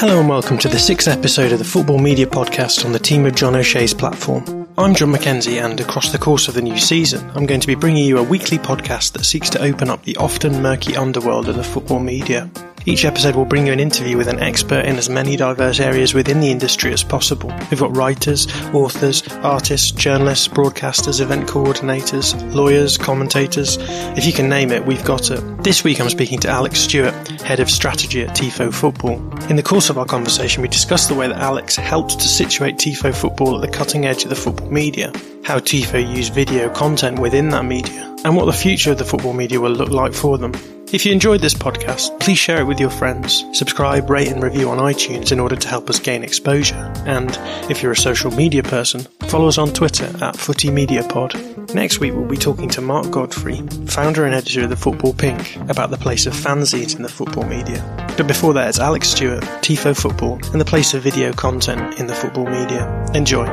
Hello and welcome to the sixth episode of the Football Media Podcast on the team of John O'Shea's platform. I'm Jon Mackenzie, and across the course of the new season, I'm going to be bringing you a weekly podcast that seeks to open up the often murky underworld of the football media. Each episode will bring you an interview with an expert in as many diverse areas within the industry as possible. We've got writers, authors, artists, journalists, broadcasters, event coordinators, lawyers, commentators. If you can name it, we've got it. This week I'm speaking to Alex Stewart, Head of Strategy at Tifo Football. In the course of our conversation, we discussed the way that Alex helped to situate Tifo Football at the cutting edge of the football media, how Tifo use video content within that media, and what the future of the football media will look like for them. If you enjoyed this podcast, please share it with your friends. Subscribe, rate, and review on iTunes in order to help us gain exposure. And if you're a social media person, follow us on Twitter at Footy Media Pod. Next week, we'll be talking to Mark Godfrey, founder and editor of the Football Pink, about the place of fanzines in the football media. But before that, it's Alex Stewart, Tifo Football, and the place of video content in the football media. Enjoy.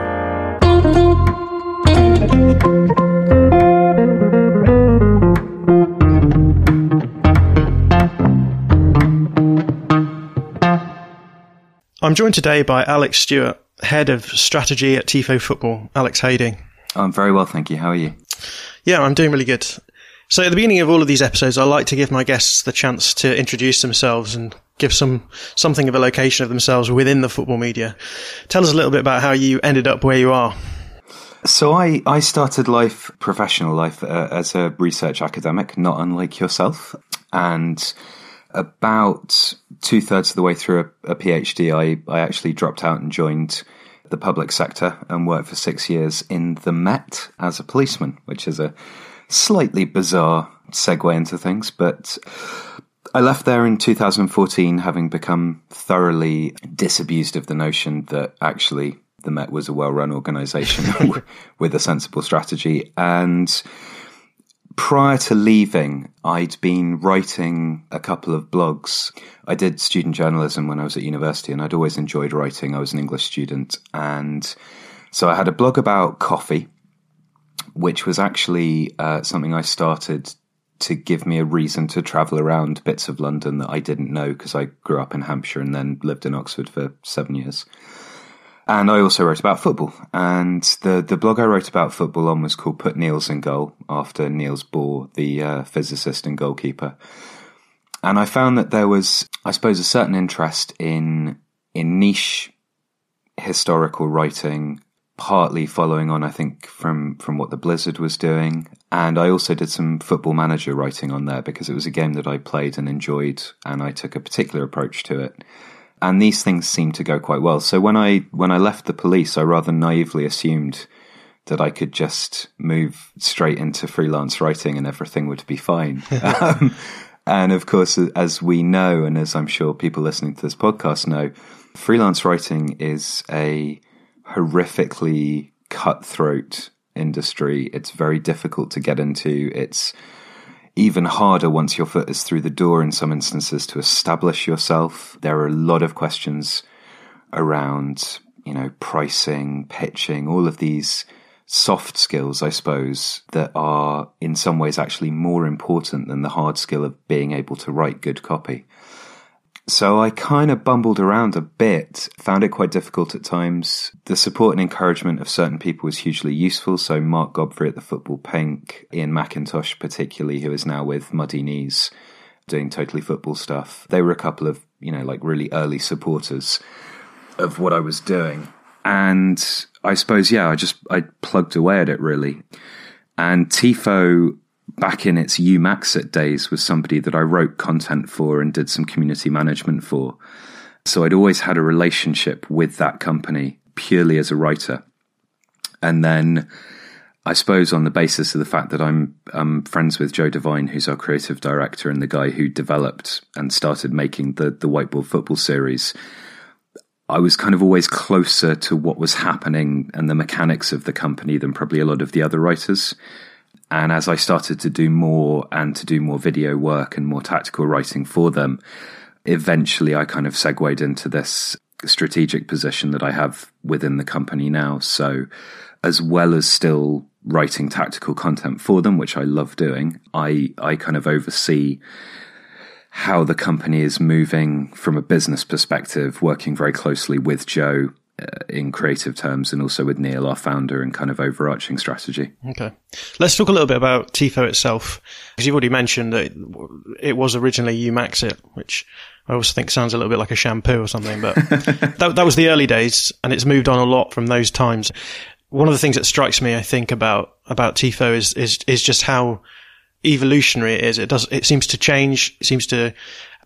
I'm joined today by Alex Stewart, head of strategy at Tifo Football. Alex, how are you doing? I'm very well, thank you. How are you? Yeah, I'm doing really good. So at the beginning of all of these episodes, I like to give my guests the chance to introduce themselves and give some something of a location of themselves within the football media. Tell us a little bit about how you ended up where you are. So I, I started life, professional life, uh, as a research academic, not unlike yourself. And about two thirds of the way through a, a PhD, I, I actually dropped out and joined the public sector and worked for six years in the Met as a policeman, which is a slightly bizarre segue into things. But I left there in 2014, having become thoroughly disabused of the notion that actually the Met was a well run organization with a sensible strategy. And prior to leaving, I'd been writing a couple of blogs. I did student journalism when I was at university, and I'd always enjoyed writing. I was an English student. And so I had a blog about coffee, which was actually uh, something I started to give me a reason to travel around bits of London that I didn't know because I grew up in Hampshire and then lived in Oxford for seven years. And I also wrote about football. And the, the blog I wrote about football on was called Put Niels in Goal, after Niels Bohr, the uh, physicist and goalkeeper. And I found that there was, I suppose, a certain interest in in niche historical writing, partly following on, I think, from from what the Blizzard was doing. And I also did some football manager writing on there because it was a game that I played and enjoyed, and I took a particular approach to it and these things seem to go quite well. So when I when I left the police, I rather naively assumed that I could just move straight into freelance writing and everything would be fine. um, and of course, as we know, and as I'm sure people listening to this podcast know, freelance writing is a horrifically cutthroat industry. It's very difficult to get into. It's even harder once your foot is through the door in some instances to establish yourself. There are a lot of questions around, you know, pricing, pitching, all of these soft skills, I suppose, that are in some ways actually more important than the hard skill of being able to write good copy. So I kind of bumbled around a bit, found it quite difficult at times. The support and encouragement of certain people was hugely useful. So Mark Godfrey at the Football Pink, Iain Macintosh particularly, who is now with Muddy Knees doing totally football stuff. They were a couple of, you know, like really early supporters of what I was doing. And I suppose, yeah, I just, I plugged away at it really. And Tifo back in its UMaxit days was somebody that I wrote content for and did some community management for. So I'd always had a relationship with that company purely as a writer. And then I suppose on the basis of the fact that I'm friends with Joe Devine, who's our creative director and the guy who developed and started making the the whiteboard football series, I was kind of always closer to what was happening and the mechanics of the company than probably a lot of the other writers. And as I started to do more and to do more video work and more tactical writing for them, eventually I kind of segued into this strategic position that I have within the company now. So, as well as still writing tactical content for them, which I love doing, I, I kind of oversee how the company is moving from a business perspective, working very closely with Joe Uh, in creative terms and also with Neil, our founder, and kind of overarching strategy. Okay. Let's talk a little bit about TIFO itself, because you've already mentioned that it was originally Umaxit, which I also think sounds a little bit like a shampoo or something, but that, that was the early days and it's moved on a lot from those times. One of the things that strikes me, I think, about, about TIFO is, is, is just how evolutionary it is. It does, it seems to change, it seems to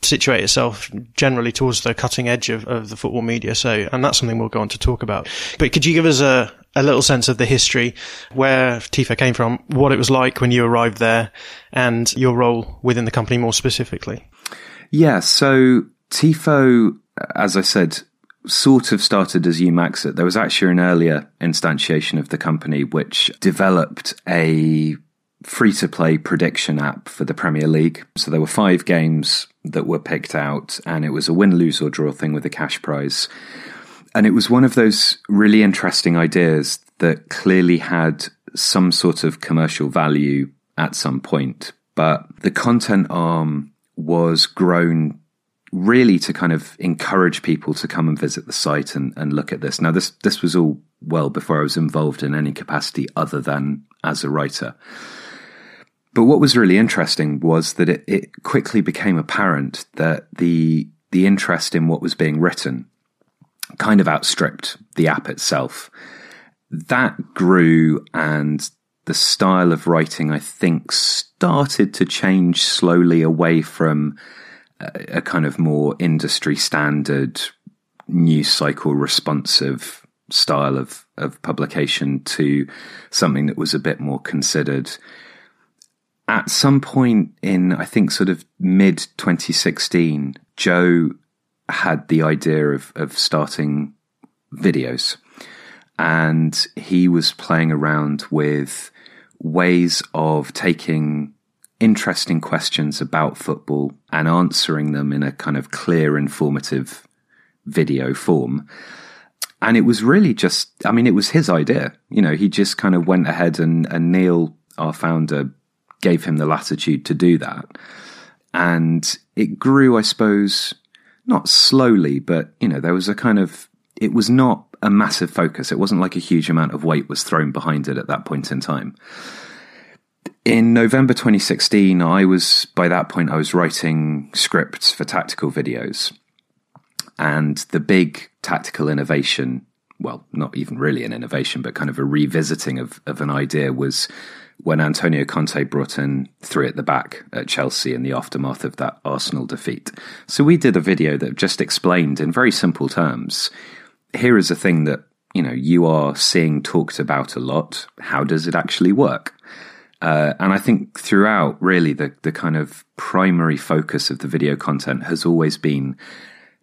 situate itself generally towards the cutting edge of, of the football media. So, and that's something we'll go on to talk about. But could you give us a, a little sense of the history, where TIFO came from, what it was like when you arrived there, and your role within the company more specifically? Yeah, so TIFO, as I said, sort of started as Umaxit. There was actually an earlier instantiation of the company which developed a free to play prediction app for the Premier League. So there were five games that were picked out, and it was a win, lose, or draw thing with a cash prize. And it was one of those really interesting ideas that clearly had some sort of commercial value at some point. But the content arm was grown really to kind of encourage people to come and visit the site and, and look at this. Now, this, this was all well before I was involved in any capacity other than as a writer. But what was really interesting was that it, it quickly became apparent that the the interest in what was being written kind of outstripped the app itself. That grew and the style of writing, I think, started to change slowly away from a, a kind of more industry standard news cycle responsive style of, of publication to something that was a bit more considered at some point in, I think, sort of mid 2016, Joe had the idea of, of starting videos. And he was playing around with ways of taking interesting questions about football and answering them in a kind of clear, informative video form. And it was really just, I mean, it was his idea. You know, he just kind of went ahead and, and Neil, our founder, gave him the latitude to do that. And it grew, I suppose, not slowly, but, you know, there was a kind of, it was not a massive focus. It wasn't like a huge amount of weight was thrown behind it at that point in time. In November 2016, I was, by that point, I was writing scripts for tactical videos. And the big tactical innovation, well, not even really an innovation, but kind of a revisiting of, of an idea was when Antonio Conte brought in three at the back at Chelsea in the aftermath of that Arsenal defeat. So we did a video that just explained in very simple terms here is a thing that you know you are seeing talked about a lot. How does it actually work? Uh, and I think throughout, really, the the kind of primary focus of the video content has always been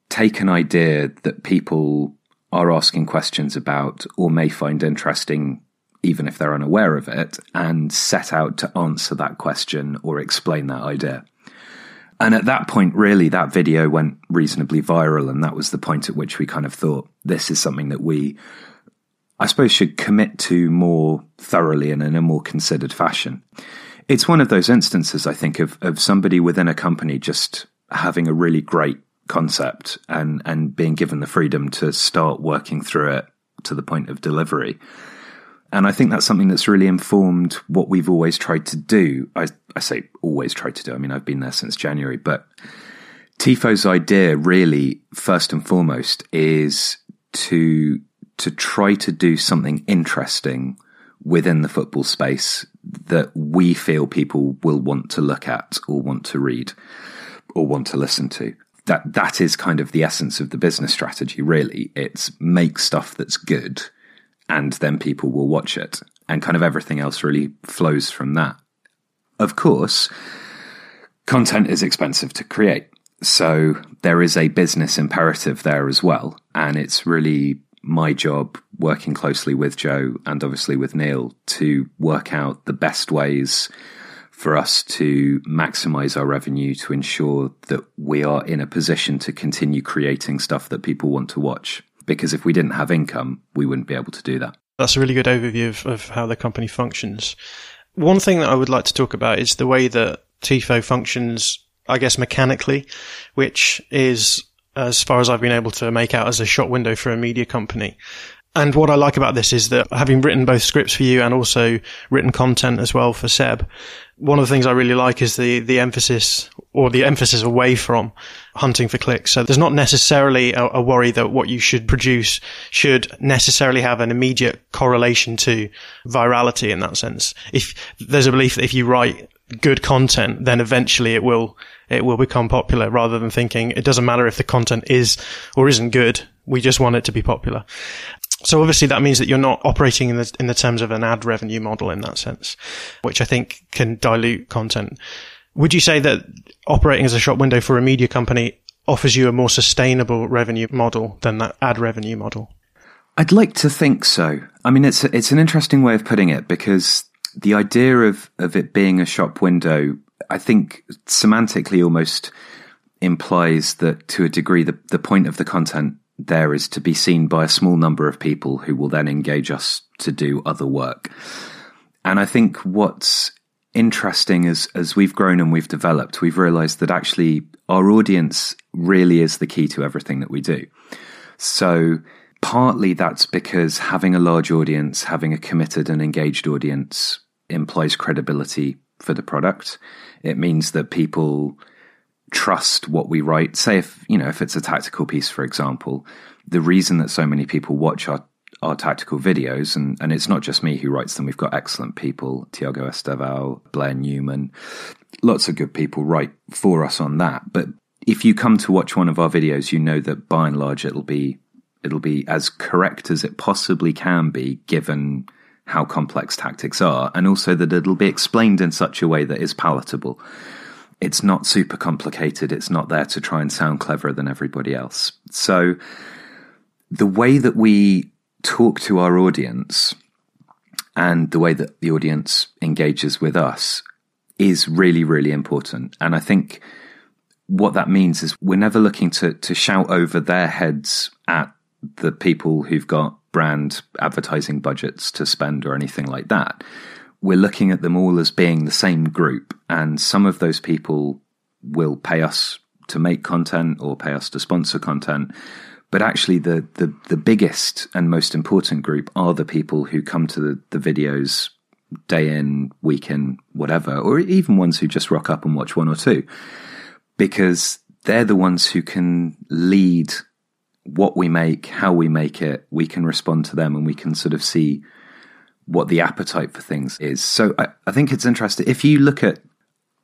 take an idea that people are asking questions about or may find interesting even if they're unaware of it, and set out to answer that question or explain that idea. And at that point, really, that video went reasonably viral. And that was the point at which we kind of thought this is something that we, I suppose, should commit to more thoroughly and in a more considered fashion. It's one of those instances, I think, of, of somebody within a company just having a really great concept and, and being given the freedom to start working through it to the point of delivery. And I think that's something that's really informed what we've always tried to do. I, I say always tried to do. I mean, I've been there since January, but TIFO's idea really, first and foremost, is to, to try to do something interesting within the football space that we feel people will want to look at or want to read or want to listen to. That, that is kind of the essence of the business strategy, really. It's make stuff that's good and then people will watch it. And kind of everything else really flows from that. Of course, content is expensive to create. So there is a business imperative there as well. And it's really my job working closely with Joe and obviously with Neil to work out the best ways for us to maximize our revenue to ensure that we are in a position to continue creating stuff that people want to watch because if we didn't have income, we wouldn't be able to do that. That's a really good overview of, of how the company functions. One thing that I would like to talk about is the way that TIFO functions I guess, mechanically, which is as far as I've been able to make out as a shot window for a media company. And what I like about this is that having written both scripts for you and also written content as well for Seb, one of the things I really like is the, the emphasis or the emphasis away from hunting for clicks. So there's not necessarily a, a, worry that what you should produce should necessarily have an immediate correlation to virality in that sense. If there's a belief that if you write good content, then eventually it will, it will become popular rather than thinking it doesn't matter if the content is or isn't good. We just want it to be popular. So obviously that means that you're not operating in the, in the terms of an ad revenue model in that sense, which I think can dilute content. Would you say that operating as a shop window for a media company offers you a more sustainable revenue model than that ad revenue model? I'd like to think so. I mean, it's a, it's an interesting way of putting it because the idea of of it being a shop window, I think semantically almost implies that to a degree the the point of the content there is to be seen by a small number of people who will then engage us to do other work. And I think what's interesting as as we've grown and we've developed, we've realized that actually our audience really is the key to everything that we do. So partly that's because having a large audience, having a committed and engaged audience implies credibility for the product. It means that people trust what we write. Say if you know if it's a tactical piece, for example, the reason that so many people watch our our tactical videos, and, and it's not just me who writes them. We've got excellent people, Tiago Estêvão, Blair Newman, lots of good people write for us on that. But if you come to watch one of our videos, you know that by and large it'll be it'll be as correct as it possibly can be, given how complex tactics are, and also that it'll be explained in such a way that is palatable it's not super complicated. It's not there to try and sound cleverer than everybody else. So the way that we talk to our audience and the way that the audience engages with us is really, really important. And I think what that means is we're never looking to, to shout over their heads at the people who've got brand advertising budgets to spend or anything like that we're looking at them all as being the same group, and some of those people will pay us to make content or pay us to sponsor content. But actually, the, the, the biggest and most important group are the people who come to the, the videos day in, week in, whatever, or even ones who just rock up and watch one or two, because they're the ones who can lead what we make, how we make it. We can respond to them and we can sort of see what the appetite for things is. So I, I think it's interesting. If you look at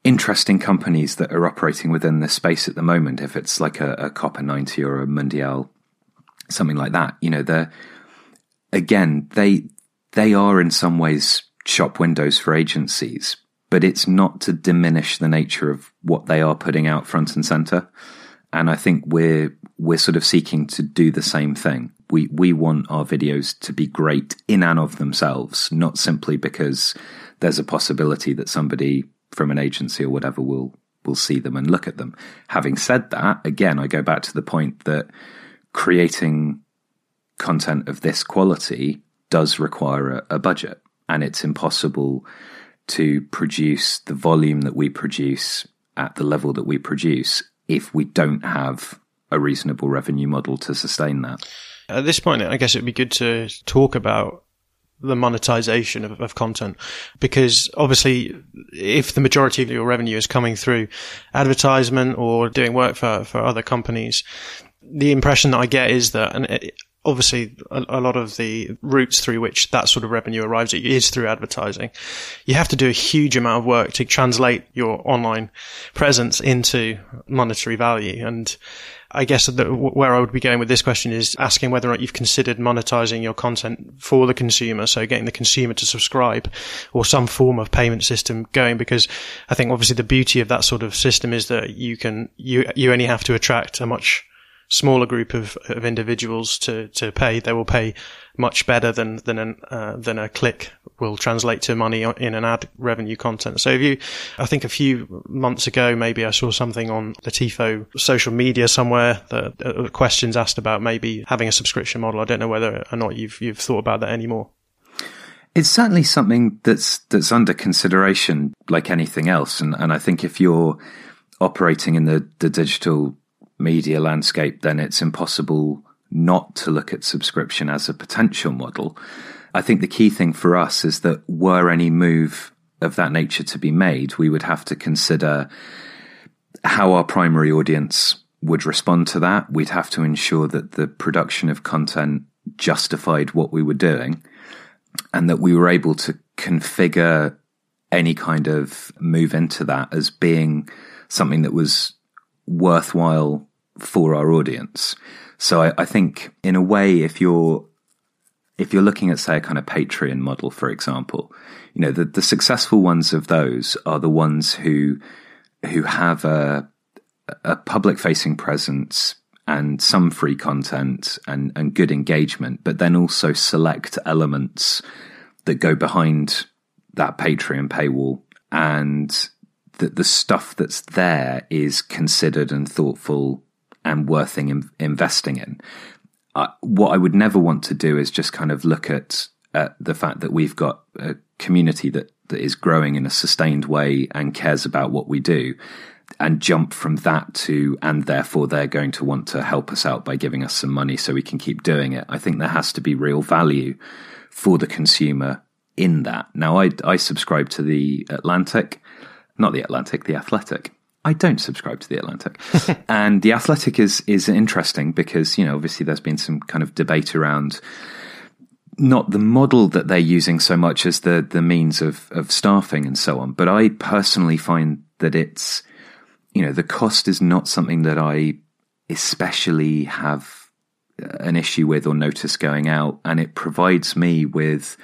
interesting companies that are operating within this space at the moment, if it's like a, a COPA90 or a Mundial, something like that, you know, they're, again, they, they are in some ways shop windows for agencies, but it's not to diminish the nature of what they are putting out front and center. And I think we're, we're sort of seeking to do the same thing we we want our videos to be great in and of themselves, not simply because there's a possibility that somebody from an agency or whatever will will see them and look at them. Having said that, again, I go back to the point that creating content of this quality does require a, a budget, and it's impossible to produce the volume that we produce at the level that we produce if we don't have a reasonable revenue model to sustain that. At this point, I guess it'd be good to talk about the monetization of, of, content because obviously if the majority of your revenue is coming through advertisement or doing work for, for other companies, the impression that I get is that, and it, obviously a, a, lot of the routes through which that sort of revenue arrives at is through advertising. You have to do a huge amount of work to translate your online presence into monetary value. And I guess where I would be going with this question is asking whether or not you've considered monetizing your content for the consumer. So getting the consumer to subscribe or some form of payment system going because I think obviously the beauty of that sort of system is that you can, you, you only have to attract a much smaller group of, of individuals to, to pay, they will pay much better than than an, uh, than a click will translate to money in an ad revenue content. So if you, I think a few months ago, maybe I saw something on the Tifo social media somewhere that uh, questions asked about maybe having a subscription model. I don't know whether or not you've you've thought about that anymore. It's certainly something that's that's under consideration, like anything else, and and I think if you're operating in the, the digital media landscape, then it's impossible not to look at subscription as a potential model. I think the key thing for us is that were any move of that nature to be made, we would have to consider how our primary audience would respond to that. We'd have to ensure that the production of content justified what we were doing and that we were able to configure any kind of move into that as being something that was worthwhile for our audience. So I, I, think in a way, if you're if you're looking at say a kind of Patreon model, for example, you know the, the successful ones of those are the ones who who have a a public facing presence and some free content and, and good engagement, but then also select elements that go behind that Patreon paywall and that the stuff that's there is considered and thoughtful and worth in, investing in. What I would never want to do is just kind of look at, at the fact that we've got a community that, that is growing in a sustained way and cares about what we do and jump from that to, and therefore they're going to want to help us out by giving us some money so we can keep doing it. I think there has to be real value for the consumer in that. Now, I, I subscribe to the Atlantic, not the Atlantic, the Athletic. I don't subscribe to the Atlantic, and the Athletic is is interesting because you know obviously there's been some kind of debate around not the model that they're using so much as the the means of of staffing and so on. But I personally find that it's you know the cost is not something that I especially have uh, an issue with or notice going out, and it provides me with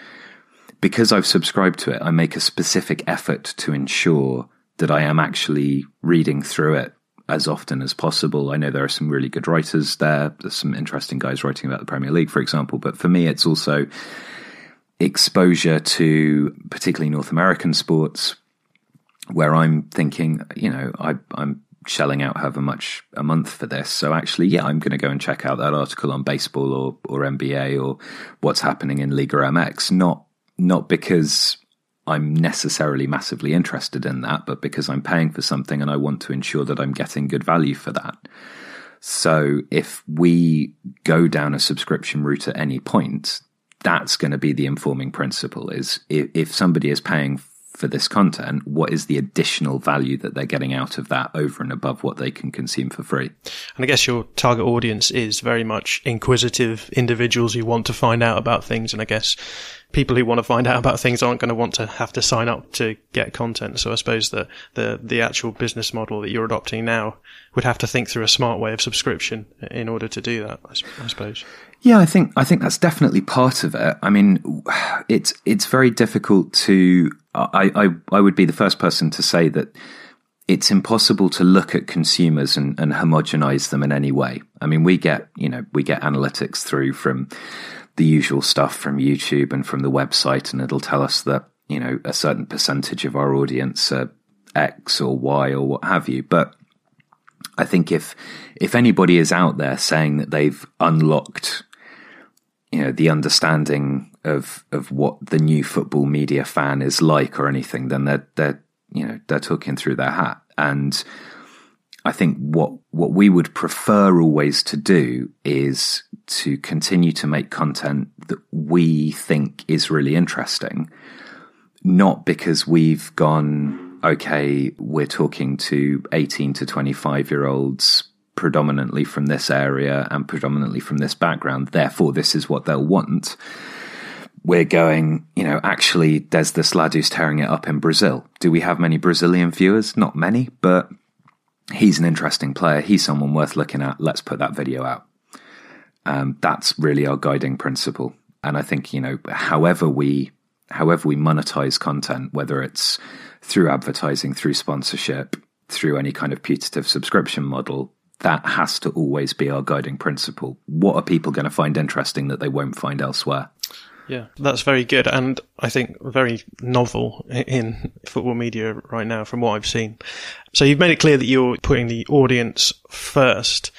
because I've subscribed to it, I make a specific effort to ensure that I am actually reading through it as often as possible. I know there are some really good writers there. There's some interesting guys writing about the Premier League, for example. But for me, it's also exposure to particularly North American sports, where I'm thinking, you know, I, I'm shelling out however much a month for this. So actually, yeah, I'm going to go and check out that article on baseball or, or NBA or what's happening in Liga MX, not not because I'm necessarily massively interested in that, but because I'm paying for something and I want to ensure that I'm getting good value for that. So if we go down a subscription route at any point, that's going to be the informing principle is if, if somebody is paying for this content, what is the additional value that they're getting out of that over and above what they can consume for free? And I guess your target audience is very much inquisitive individuals who want to find out about things. And I guess people who want to find out about things aren't going to want to have to sign up to get content. So I suppose that the, the actual business model that you're adopting now would have to think through a smart way of subscription in order to do that, I, I suppose. Yeah, I think I think that's definitely part of it. I mean, it's it's very difficult to. I, I I would be the first person to say that it's impossible to look at consumers and, and homogenize them in any way. I mean, we get you know we get analytics through from the usual stuff from YouTube and from the website, and it'll tell us that you know a certain percentage of our audience are X or Y or what have you, but I think if if anybody is out there saying that they've unlocked you know the understanding of of what the new football media fan is like or anything, then they're they're you know they're talking through their hat. And I think what what we would prefer always to do is to continue to make content that we think is really interesting, not because we've gone okay, we're talking to 18 to 25 year olds predominantly from this area and predominantly from this background. Therefore, this is what they'll want. We're going, you know, actually, there's this lad who's tearing it up in Brazil. Do we have many Brazilian viewers? Not many, but he's an interesting player. He's someone worth looking at. Let's put that video out. Um, that's really our guiding principle. And I think, you know, however we, however we monetize content, whether it's through advertising, through sponsorship, through any kind of putative subscription model, that has to always be our guiding principle. What are people going to find interesting that they won't find elsewhere? Yeah, that's very good, and I think very novel in football media right now, from what I've seen. So you've made it clear that you're putting the audience first.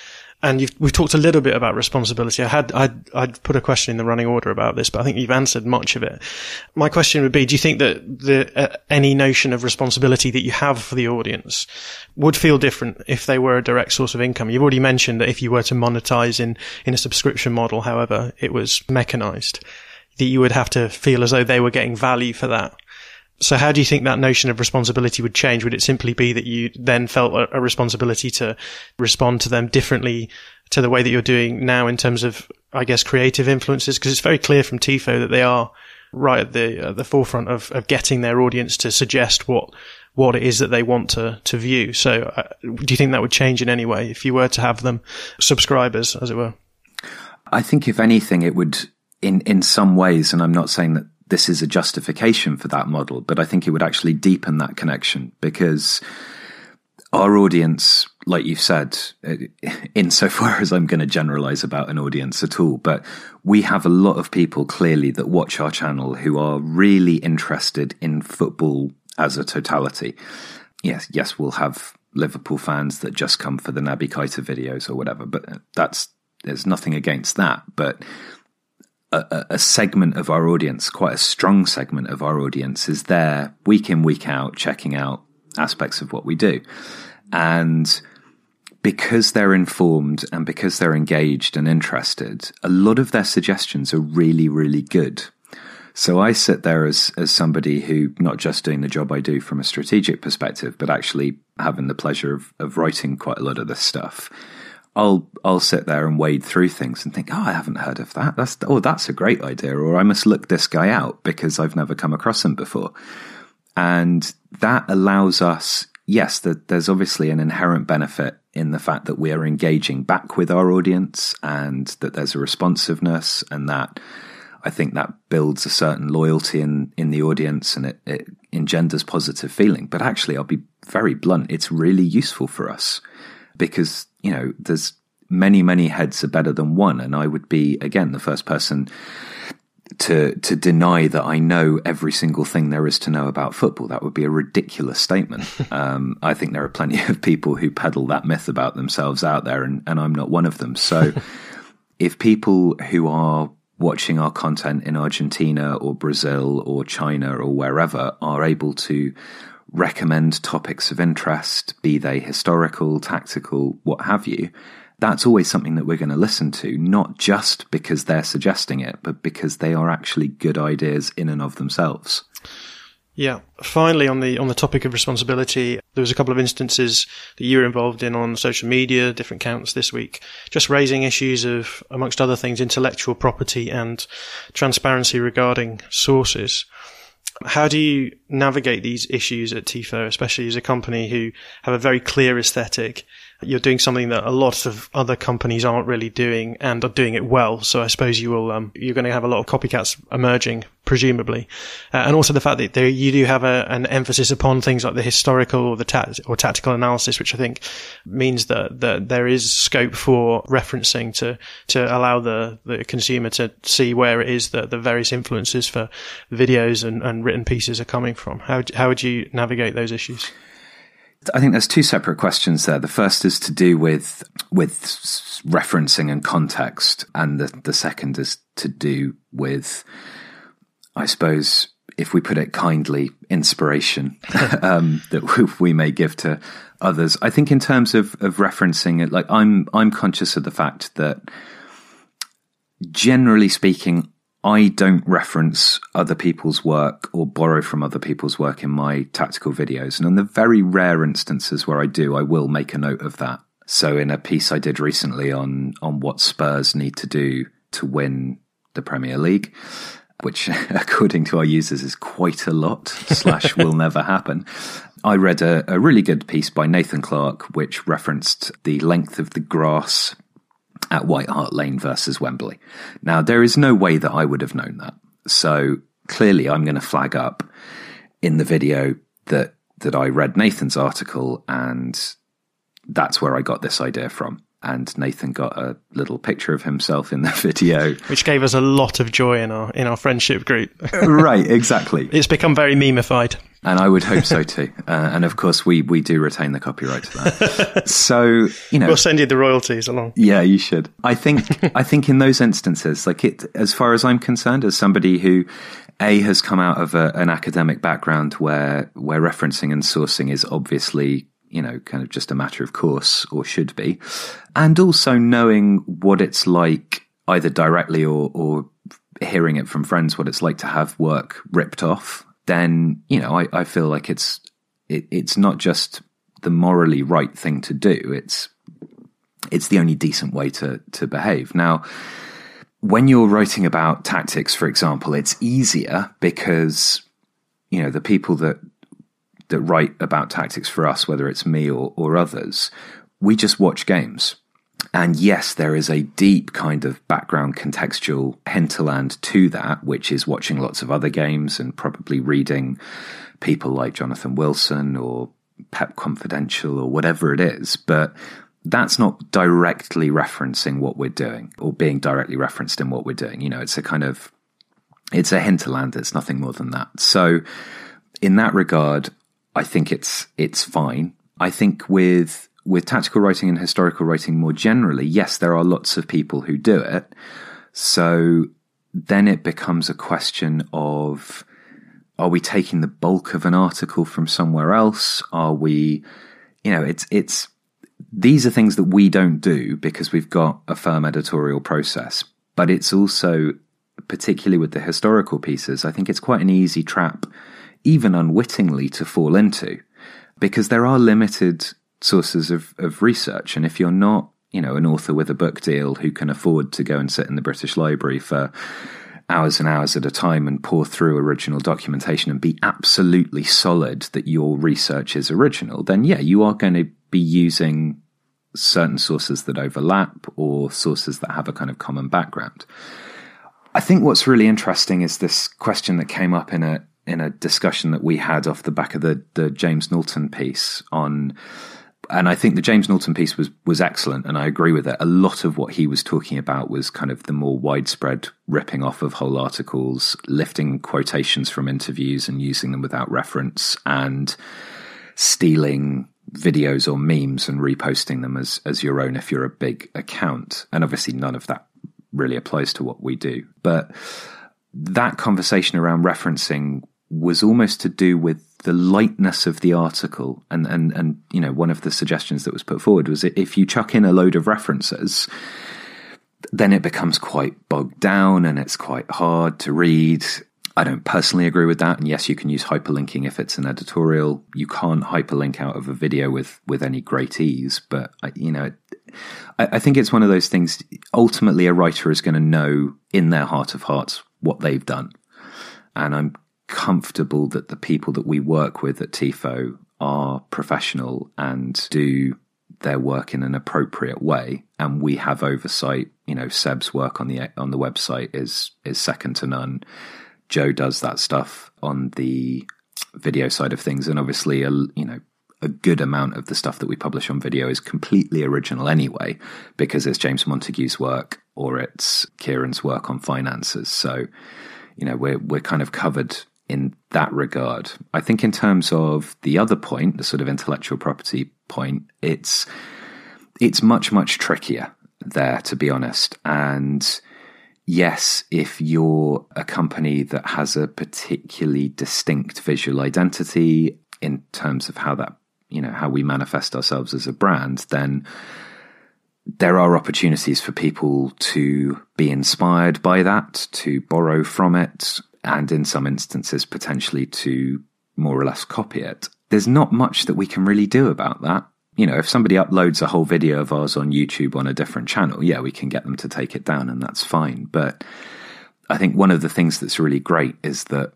And we've talked a little bit about responsibility. I had I'd, I'd, put a question in the running order about this, but I think you've answered much of it. My question would be: Do you think that the uh, any notion of responsibility that you have for the audience would feel different if they were a direct source of income? You've already mentioned that if you were to monetize in in a subscription model, however, it was mechanized, that you would have to feel as though they were getting value for that. So how do you think that notion of responsibility would change? Would it simply be that you then felt a, a, responsibility to respond to them differently to the way that you're doing now in terms of, I guess, creative influences? Because it's very clear from TIFO that they are right at the the forefront of, of getting their audience to suggest what what it is that they want to to view. So, uh, do you think that would change in any way if you were to have them subscribers, as it were? I think, if anything, it would in in some ways, and I'm not saying that this is a justification for that model, but I think it would actually deepen that connection because our audience, like you've said, insofar as I'm going to generalize about an audience at all, but we have a lot of people clearly that watch our channel who are really interested in football as a totality. Yes, yes, we'll have Liverpool fans that just come for the Naby Keita videos or whatever, but that's there's nothing against that. But a, a, segment of our audience, quite a strong segment of our audience, is there week in, week out, checking out aspects of what we do. And because they're informed and because they're engaged and interested, a lot of their suggestions are really, really good. So I sit there as, as somebody who not just doing the job I do from a strategic perspective, but actually having the pleasure of, of writing quite a lot of this stuff. I'll I'll sit there and wade through things and think, oh, I haven't heard of that. That's oh, that's a great idea, or I must look this guy out because I've never come across him before. And that allows us, yes, that there's obviously an inherent benefit in the fact that we are engaging back with our audience and that there's a responsiveness and that I think that builds a certain loyalty in, in the audience and it, it engenders positive feeling. But actually, I'll be very blunt, it's really useful for us because you know, there's many, many heads are better than one. And I would be, again, the first person to to deny that I know every single thing there is to know about football. That would be a ridiculous statement. um, I think there are plenty of people who peddle that myth about themselves out there, and, and I'm not one of them. So, if people who are watching our content in Argentina or Brazil or China or wherever are able to recommend topics of interest, be they historical, tactical, what have you, that's always something that we're going to listen to, not just because they're suggesting it, but because they are actually good ideas in and of themselves. Yeah. Finally, on the on the topic of responsibility, there was a couple of instances that you were involved in on social media, different counts this week, just raising issues of, amongst other things, intellectual property and transparency regarding sources. How do you navigate these issues at TIFO, especially as a company who have a very clear aesthetic you're doing something that a lot of other companies aren't really doing and are doing it well. So I suppose you will, um, you're going to have a lot of copycats emerging, presumably. Uh, and also the fact that there, you do have a, an emphasis upon things like the historical or the ta- or tactical analysis, which I think means that, that there is scope for referencing to, to allow the, the consumer to see where it is that the various influences for videos and, and written pieces are coming from. How, how would you navigate those issues? I think there's two separate questions there. The first is to do with with referencing and context, and the the second is to do with, I suppose, if we put it kindly, inspiration um, that we may give to others. I think in terms of of referencing it, like I'm I'm conscious of the fact that generally speaking, I don't reference other people's work or borrow from other people's work in my tactical videos. And in the very rare instances where I do, I will make a note of that. So in a piece I did recently on, on what Spurs need to do to win the Premier League, which according to our users is quite a lot, slash will never happen. I read a, a really good piece by Nathan Clark, which referenced the length of the grass at White Hart Lane versus Wembley. Now, there is no way that I would have known that. So clearly, I'm going to flag up in the video that that I read Nathan's article, and that's where I got this idea from. And Nathan got a little picture of himself in the video, which gave us a lot of joy in our in our friendship group. right, exactly. It's become very memeified. and I would hope so too. Uh, and of course, we we do retain the copyright to that. so you know, we'll send you the royalties along. Yeah, you should. I think I think in those instances, like it, as far as I'm concerned, as somebody who a has come out of a, an academic background where where referencing and sourcing is obviously you know kind of just a matter of course or should be, and also knowing what it's like either directly or or hearing it from friends what it's like to have work ripped off then you know I, I feel like it's it, it's not just the morally right thing to do. It's it's the only decent way to to behave. Now, when you're writing about tactics, for example, it's easier because you know the people that that write about tactics for us, whether it's me or, or others, we just watch games. And yes, there is a deep kind of background contextual hinterland to that, which is watching lots of other games and probably reading people like Jonathan Wilson or Pep Confidential or whatever it is. But that's not directly referencing what we're doing or being directly referenced in what we're doing. You know, it's a kind of, it's a hinterland. It's nothing more than that. So in that regard, I think it's, it's fine. I think with, with tactical writing and historical writing more generally, yes, there are lots of people who do it. So then it becomes a question of are we taking the bulk of an article from somewhere else? Are we, you know, it's, it's, these are things that we don't do because we've got a firm editorial process. But it's also, particularly with the historical pieces, I think it's quite an easy trap, even unwittingly, to fall into because there are limited sources of, of research. And if you're not, you know, an author with a book deal who can afford to go and sit in the British Library for hours and hours at a time and pour through original documentation and be absolutely solid that your research is original, then yeah, you are going to be using certain sources that overlap or sources that have a kind of common background. I think what's really interesting is this question that came up in a in a discussion that we had off the back of the the James Knowlton piece on and I think the James Knowlton piece was was excellent, and I agree with it. A lot of what he was talking about was kind of the more widespread ripping off of whole articles, lifting quotations from interviews and using them without reference, and stealing videos or memes and reposting them as as your own if you're a big account. And obviously, none of that really applies to what we do, but that conversation around referencing was almost to do with the lightness of the article and and and you know one of the suggestions that was put forward was if you chuck in a load of references then it becomes quite bogged down and it's quite hard to read. I don't personally agree with that. And yes you can use hyperlinking if it's an editorial. You can't hyperlink out of a video with with any great ease. But you know I, I think it's one of those things ultimately a writer is going to know in their heart of hearts what they've done. And I'm comfortable that the people that we work with at TIFO are professional and do their work in an appropriate way. And we have oversight. You know seb's work on the on the website is is second to none. Joe does that stuff on the video side of things. And obviously a you know a good amount of the stuff that we publish on video is completely original anyway because it's james montague's work or it's kieran's work on finances. So you know we're we're kind of covered in that regard. I think in terms of the other point, the sort of intellectual property point, it's it's much much trickier there to be honest. And yes, if you're a company that has a particularly distinct visual identity in terms of how that you know how we manifest ourselves as a brand, then there are opportunities for people to be inspired by that, to borrow from it, and in some instances potentially to more or less copy it. There's not much that we can really do about that. You know, if somebody uploads a whole video of ours on YouTube on a different channel, yeah, we can get them to take it down and that's fine. But I think one of the things that's really great is that,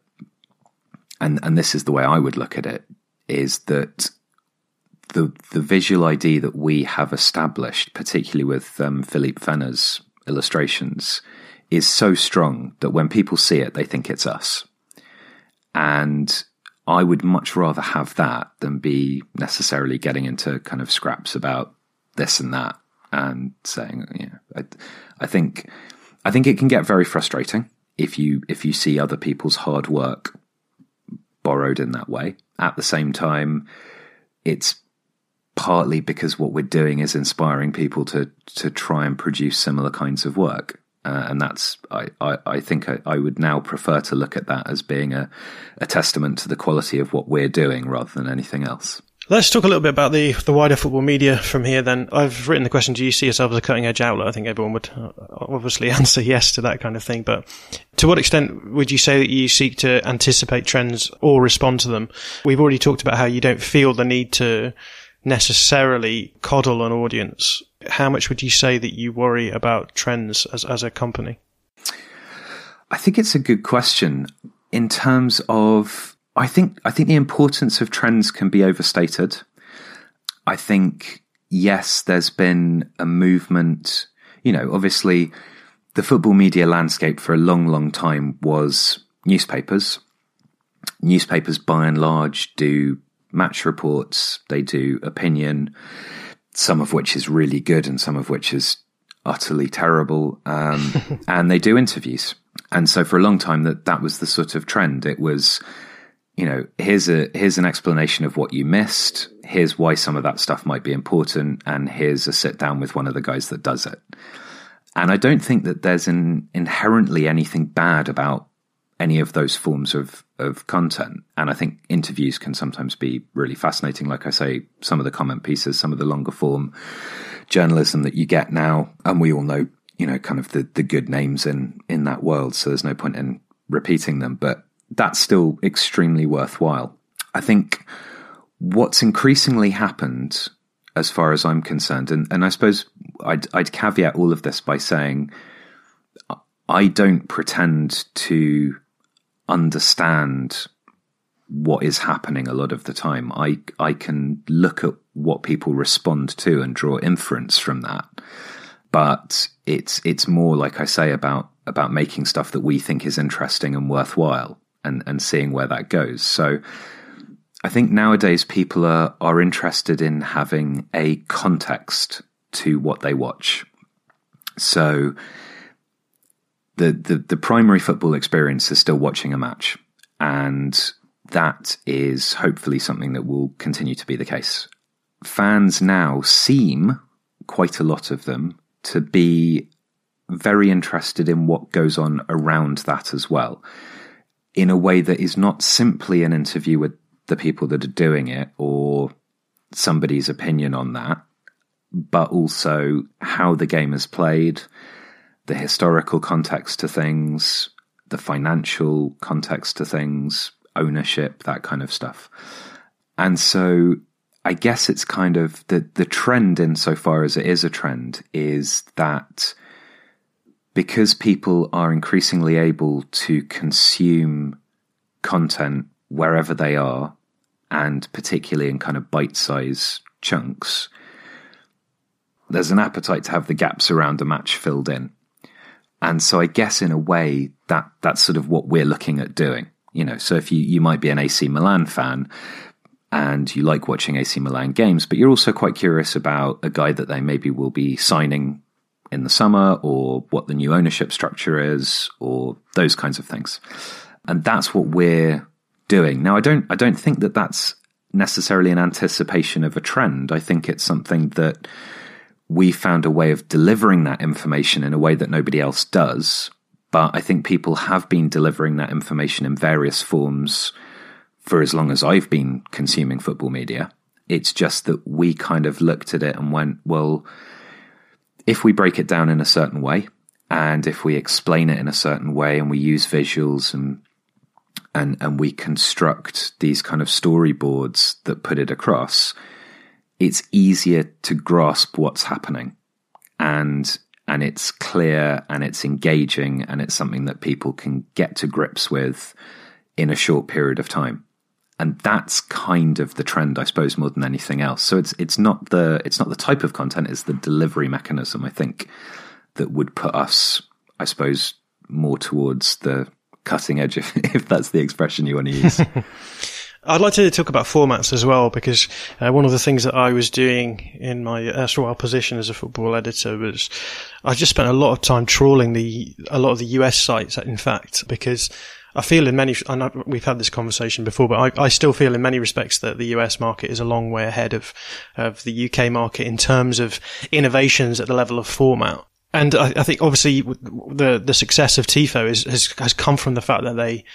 and, and this is the way I would look at it, is that the the visual ID that we have established, particularly with um, Philippe Fenner's illustrations, is so strong that when people see it, they think it's us. And I would much rather have that than be necessarily getting into kind of scraps about this and that and saying, you know, I, I think, I think it can get very frustrating if you if you see other people's hard work borrowed in that way. At the same time, it's partly because what we're doing is inspiring people to to try and produce similar kinds of work. Uh, and that's I, I, I think I, I, would now prefer to look at that as being a, a testament to the quality of what we're doing rather than anything else. Let's talk a little bit about the, the wider football media from here then. I've written the question, do you see yourself as a cutting edge outlet? I think everyone would uh, obviously answer yes to that kind of thing. But to what extent would you say that you seek to anticipate trends or respond to them? We've already talked about how you don't feel the need to necessarily coddle an audience. How much would you say that you worry about trends as, as a company? I think it's a good question in terms of I think I think the importance of trends can be overstated. I think yes, there's been a movement. You know, obviously, the football media landscape for a long, long time was newspapers. Newspapers, by and large, do match reports. They do opinion, some of which is really good, and some of which is utterly terrible. Um, and they do interviews. And so, for a long time, that that was the sort of trend. It was you know, here's a here's an explanation of what you missed. Here's why some of that stuff might be important, and here's a sit down with one of the guys that does it. And I don't think that there's an inherently anything bad about any of those forms of of content. And I think interviews can sometimes be really fascinating. Like I say, some of the comment pieces, some of the longer form journalism that you get now, and we all know, you know, kind of the the good names in in that world. So there's no point in repeating them, but that's still extremely worthwhile. I think what's increasingly happened, as far as I'm concerned, and, and I suppose I'd, I'd caveat all of this by saying I don't pretend to understand what is happening a lot of the time. I I can look at what people respond to and draw inference from that. But it's it's more like I say about about making stuff that we think is interesting and worthwhile and, and seeing where that goes. So I think nowadays people are, are interested in having a context to what they watch. So the, the, the primary football experience is still watching a match. And that is hopefully something that will continue to be the case. Fans now seem, quite a lot of them, to be very interested in what goes on around that as well in a way that is not simply an interview with the people that are doing it or somebody's opinion on that, but also how the game is played, the historical context to things, the financial context to things, ownership, that kind of stuff. And so I guess it's kind of the, the trend, insofar as it is a trend, is that because people are increasingly able to consume content wherever they are, and particularly in kind of bite size chunks, there's an appetite to have the gaps around a match filled in. And so I guess in a way that that's sort of what we're looking at doing. You know, so if you, you might be an AC Milan fan and you like watching AC Milan games, but you're also quite curious about a guy that they maybe will be signing in the summer or what the new ownership structure is or those kinds of things. And that's what we're doing. Now I don't I don't think that that's necessarily an anticipation of a trend. I think it's something that we found a way of delivering that information in a way that nobody else does. But I think people have been delivering that information in various forms for as long as I've been consuming football media. It's just that we kind of looked at it and went, well, if we break it down in a certain way, and if we explain it in a certain way, and we use visuals and and and we construct these kind of storyboards that put it across, it's easier to grasp what's happening, and and it's clear and it's engaging and it's something that people can get to grips with in a short period of time and that's kind of the trend, I suppose, more than anything else. So it's it's not the it's not the type of content; it's the delivery mechanism. I think that would put us, I suppose, more towards the cutting edge, if, if that's the expression you want to use. I'd like to talk about formats as well because uh, one of the things that I was doing in my erstwhile position as a football editor was I just spent a lot of time trawling the a lot of the US sites. In fact, because I feel in many, know we've had this conversation before, but I, I, still feel in many respects that the US market is a long way ahead of, of the UK market in terms of innovations at the level of format. And I, I think obviously the, the success of TIFO is, has, has come from the fact that they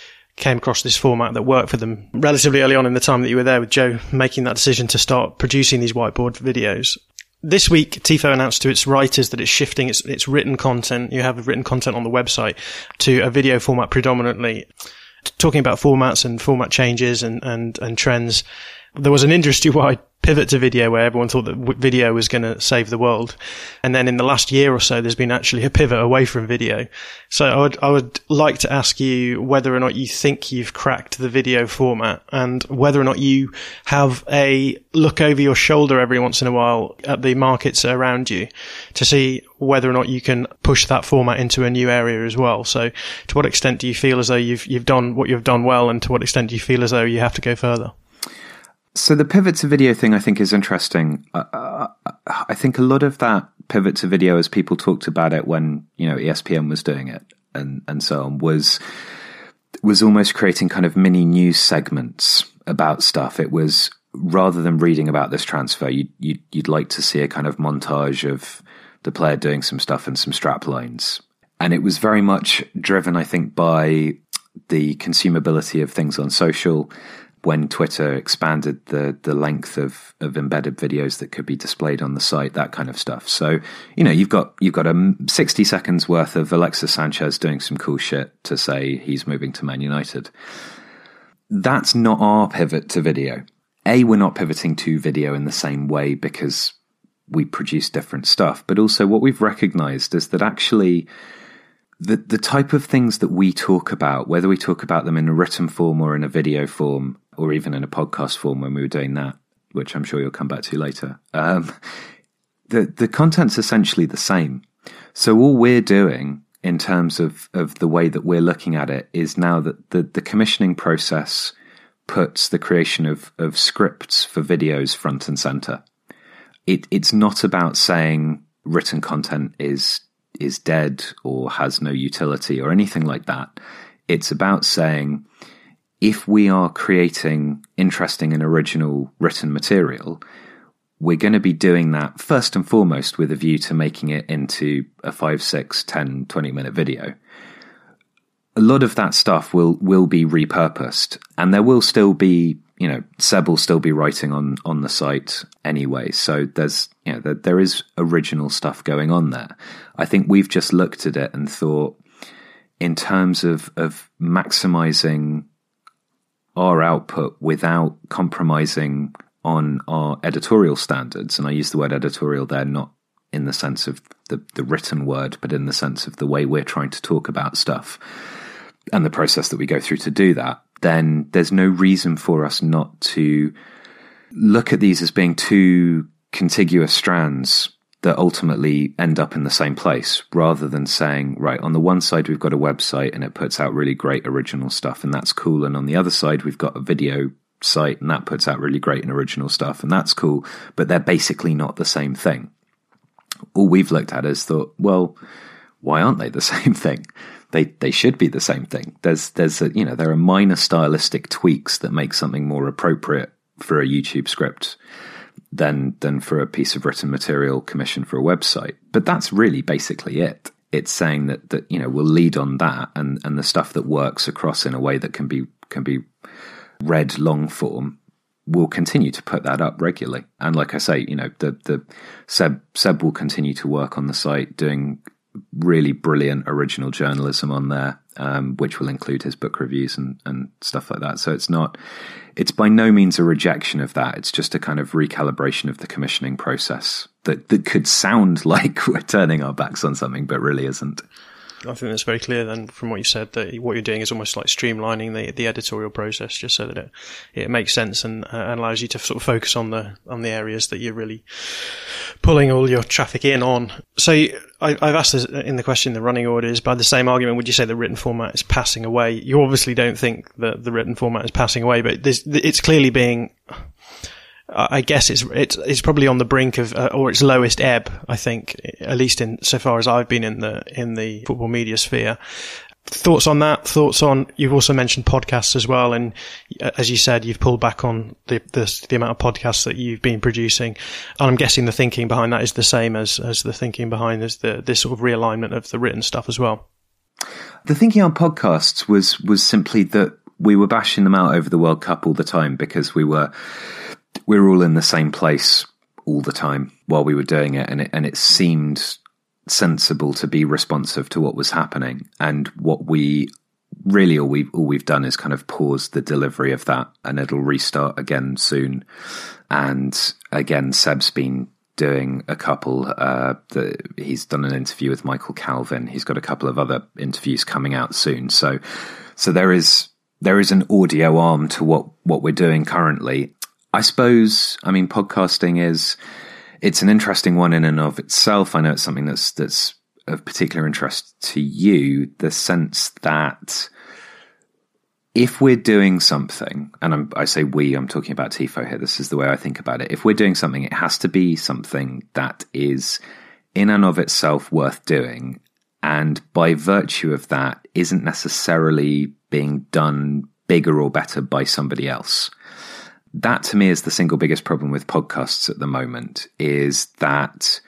came across this format that worked for them relatively early on in the time that you were there with Joe making that decision to start producing these whiteboard videos this week, TIFO announced to its writers that it's shifting its, its written content. You have written content on the website to a video format predominantly. Talking about formats and format changes and, and, and trends. There was an industry wide pivot to video where everyone thought that video was going to save the world. And then in the last year or so, there's been actually a pivot away from video. So I would, I would like to ask you whether or not you think you've cracked the video format and whether or not you have a look over your shoulder every once in a while at the markets around you to see whether or not you can push that format into a new area as well. So to what extent do you feel as though you've, you've done what you've done well and to what extent do you feel as though you have to go further? So the pivot to video thing, I think, is interesting. Uh, uh, I think a lot of that pivot to video, as people talked about it when you know ESPN was doing it and and so on, was was almost creating kind of mini news segments about stuff. It was rather than reading about this transfer, you, you you'd like to see a kind of montage of the player doing some stuff and some strap lines, and it was very much driven, I think, by the consumability of things on social when Twitter expanded the the length of, of embedded videos that could be displayed on the site, that kind of stuff. So, you know, you've got you've got a 60 seconds worth of Alexis Sanchez doing some cool shit to say he's moving to Man United. That's not our pivot to video. A, we're not pivoting to video in the same way because we produce different stuff, but also what we've recognized is that actually the the type of things that we talk about, whether we talk about them in a written form or in a video form, or even in a podcast form when we were doing that, which I'm sure you'll come back to later. Um, the the content's essentially the same. So all we're doing in terms of, of the way that we're looking at it is now that the, the commissioning process puts the creation of, of scripts for videos front and center. It, it's not about saying written content is is dead or has no utility or anything like that. It's about saying if we are creating interesting and original written material, we're going to be doing that first and foremost with a view to making it into a 5, 6, 10, 20 minute video. A lot of that stuff will will be repurposed and there will still be, you know, Seb will still be writing on on the site anyway. So there's, you know, there, there is original stuff going on there. I think we've just looked at it and thought in terms of of maximizing our output without compromising on our editorial standards. And I use the word editorial there not in the sense of the, the written word, but in the sense of the way we're trying to talk about stuff and the process that we go through to do that, then there's no reason for us not to look at these as being two contiguous strands that ultimately end up in the same place rather than saying, right, on the one side, we've got a website and it puts out really great original stuff and that's cool. And on the other side, we've got a video site and that puts out really great and original stuff and that's cool. But they're basically not the same thing. All we've looked at is thought, well, why aren't they the same thing? They they should be the same thing. There's there's a, you know there are minor stylistic tweaks that make something more appropriate for a YouTube script than than for a piece of written material commissioned for a website. But that's really basically it. It's saying that that you know we'll lead on that and and the stuff that works across in a way that can be can be read long form We'll continue to put that up regularly. And like I say, you know, the the Seb Seb will continue to work on the site doing really brilliant original journalism on there, um, which will include his book reviews and, and stuff like that. So it's not, it's by no means a rejection of that. It's just a kind of recalibration of the commissioning process that, that could sound like we're turning our backs on something, but really isn't. I think that's very clear then from what you said that what you're doing is almost like streamlining the, the editorial process just so that it, it makes sense and, uh, allows you to sort of focus on the, on the areas that you're really pulling all your traffic in on. So I, have asked this in the question, the running order is by the same argument, would you say the written format is passing away? You obviously don't think that the written format is passing away, but it's clearly being, I guess it's it's it's probably on the brink of uh, or its lowest ebb. I think, at least in so far as I've been in the in the football media sphere. thoughts on that? Thoughts on you've also mentioned podcasts as well, and uh, as you said, you've pulled back on the, the the, amount of podcasts that you've been producing. And I'm guessing the thinking behind that is the same as as the thinking behind this the this sort of realignment of the written stuff as well. The thinking on podcasts was was simply that we were bashing them out over the World Cup all the time because we were we were all in the same place all the time while we were doing it, and it and it seemed sensible to be responsive to what was happening. And what we really all we've all we've done is kind of pause the delivery of that, and it'll restart again soon. And again, Seb's been doing a couple. Uh, the, he's done an interview with Michael Calvin. He's got a couple of other interviews coming out soon. So, so there is there is an audio arm to what what we're doing currently. I suppose. I mean, podcasting is it's an interesting one in and of itself. I know it's something that's that's of particular interest to you. The sense that if we're doing something, and I'm, i say we, I'm talking about Tifo here. This is the way I think about it. If we're doing something, it has to be something that is in and of itself worth doing, and by virtue of that, isn't necessarily being done bigger or better by somebody else that to me is the single biggest problem with podcasts at the moment is that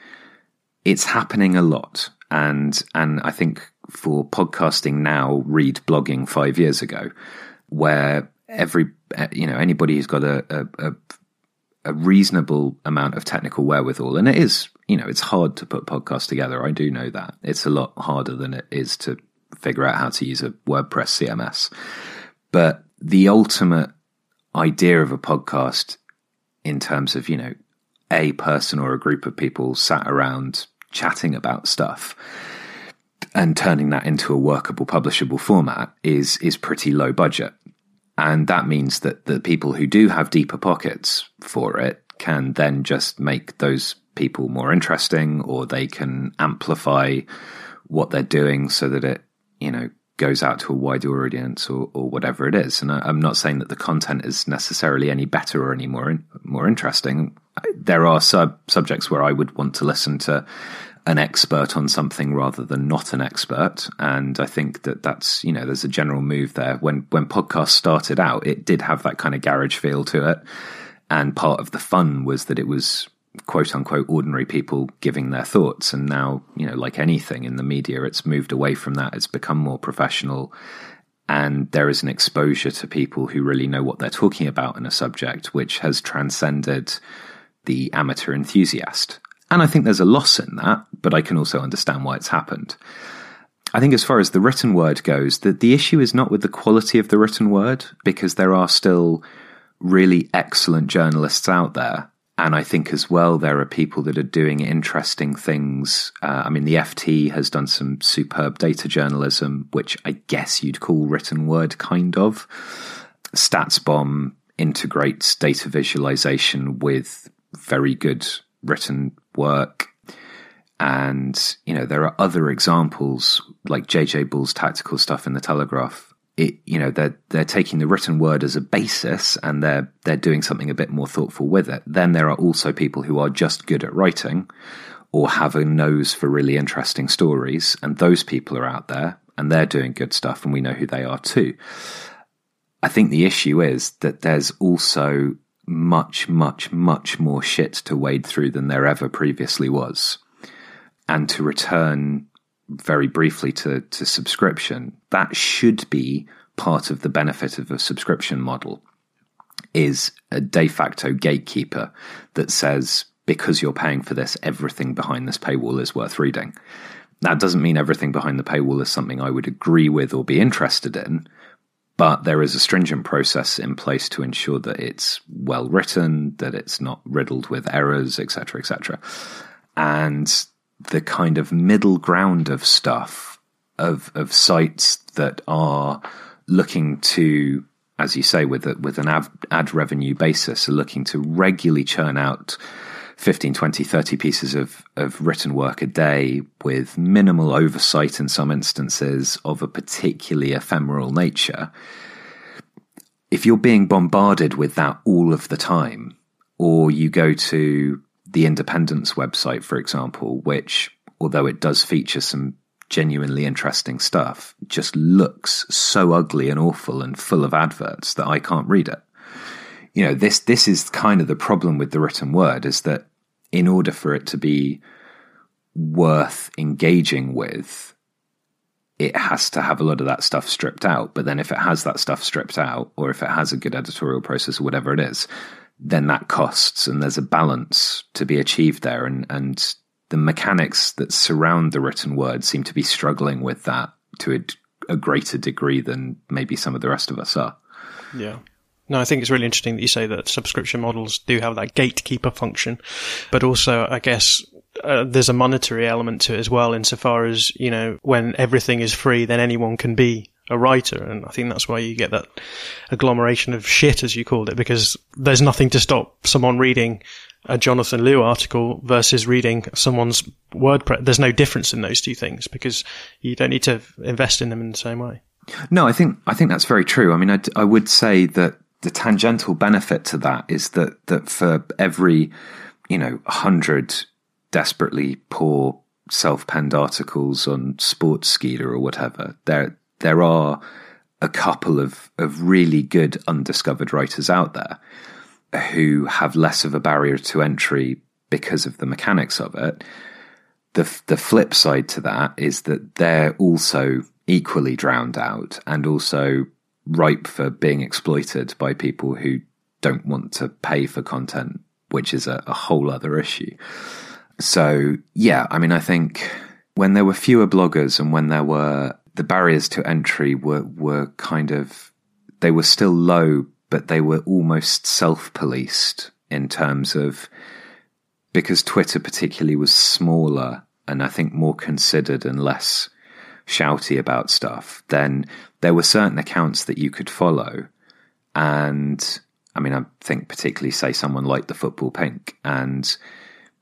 it's happening a lot. And and I think for podcasting now read blogging 5 years ago where every you know anybody who's got a, a, a reasonable amount of technical wherewithal and it is you know it's hard to put podcasts together. I do know that. It's a lot harder than it is to figure out how to use a WordPress CMS but the ultimate idea of a podcast in terms of, you know, a person or a group of people sat around chatting about stuff and turning that into a workable publishable format is is pretty low budget. And that means that the people who do have deeper pockets for it can then just make those people more interesting or they can amplify what they're doing so that it, you know, goes out to a wider audience or, or whatever it is. And I, am not saying that the content is necessarily any better or any more in, more interesting. There are sub subjects where I would want to listen to an expert on something rather than not an expert. And I think that that's, you know, there's a general move there. When, when podcasts started out, it did have that kind of garage feel to it. And part of the fun was that it was quote unquote ordinary people giving their thoughts. And now, you know, like anything in the media, it's moved away from that. It's become more professional. And there is an exposure to people who really know what they're talking about in a subject, which has transcended the amateur enthusiast. And I think there's a loss in that, but I can also understand why it's happened. I think as far as the written word goes, the, the issue is not with the quality of the written word, because there are still really excellent journalists out there and I think as well, there are people that are doing interesting things. Uh, I mean, the FT has done some superb data journalism, which I guess you'd call written word, kind of. StatsBomb integrates data visualization with very good written work. And, you know, there are other examples like JJ Bull's tactical stuff in the Telegraph it, you know, they're they're taking the written word as a basis and they're they're doing something a bit more thoughtful with it. Then there are also people who are just good at writing or have a nose for really interesting stories, and those people are out there and they're doing good stuff, and we know who they are too. I think the issue is that there's also much, much, much more shit to wade through than there ever previously was. And to return very briefly to, to subscription, that should be part of the benefit of a subscription model is a de facto gatekeeper that says because you're paying for this, everything behind this paywall is worth reading. That doesn't mean everything behind the paywall is something I would agree with or be interested in, but there is a stringent process in place to ensure that it's well written, that it's not riddled with errors, etc., etc. And the kind of middle ground of stuff of of sites that are looking to as you say with a, with an ad, ad revenue basis are looking to regularly churn out 15 20 30 pieces of of written work a day with minimal oversight in some instances of a particularly ephemeral nature. If you're being bombarded with that all of the time or you go to the Independent's website, for example, which, although it does feature some genuinely interesting stuff just looks so ugly and awful and full of adverts that I can't read it. You know, this this is kind of the problem with the written word is that in order for it to be worth engaging with, it has to have a lot of that stuff stripped out. But then if it has that stuff stripped out, or if it has a good editorial process or whatever it is, then that costs and there's a balance to be achieved there. And, and the mechanics that surround the written word seem to be struggling with that to a, a greater degree than maybe some of the rest of us are. Yeah. No, I think it's really interesting that you say that subscription models do have that gatekeeper function, but also, I guess, uh, there's a monetary element to it as well, insofar as, you know, when everything is free, then anyone can be a writer. And I think that's why you get that agglomeration of shit, as you called it, because there's nothing to stop someone reading a Jonathan Liew article versus reading someone's WordPress. There's no difference in those two things because you don't need to invest in them in the same way. No, I think I think that's very true. I mean, I, I would say that the tangential benefit to that is that that for every you know hundred desperately poor self-penned articles on Sportskeeda or whatever, there there are a couple of of really good undiscovered writers out there who have less of a barrier to entry because of the mechanics of it. The the flip side to that is that they're also equally drowned out and also ripe for being exploited by people who don't want to pay for content, which is a, a whole other issue. So, yeah, I mean, I think when there were fewer bloggers and when there were the barriers to entry were, were kind of, they were still low, but they were almost self policed in terms of, because Twitter particularly was smaller and I think more considered and less shouty about stuff, then there were certain accounts that you could follow. And I mean, I think particularly say someone like the Football Pink, and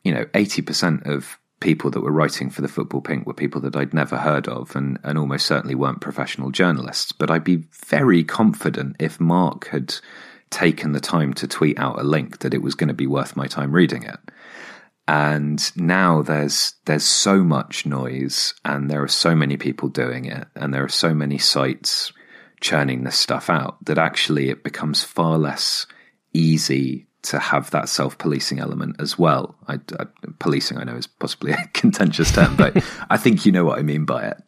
you know, eighty percent of people that were writing for the Football Pink were people that I'd never heard of, and and almost certainly weren't professional journalists. But I'd be very confident if Mark had taken the time to tweet out a link that it was going to be worth my time reading it and now there's there's so much noise and there are so many people doing it and there are so many sites churning this stuff out that actually it becomes far less easy to have that self-policing element as well. I, I, policing, I know, is possibly a contentious term, but I think you know what I mean by it.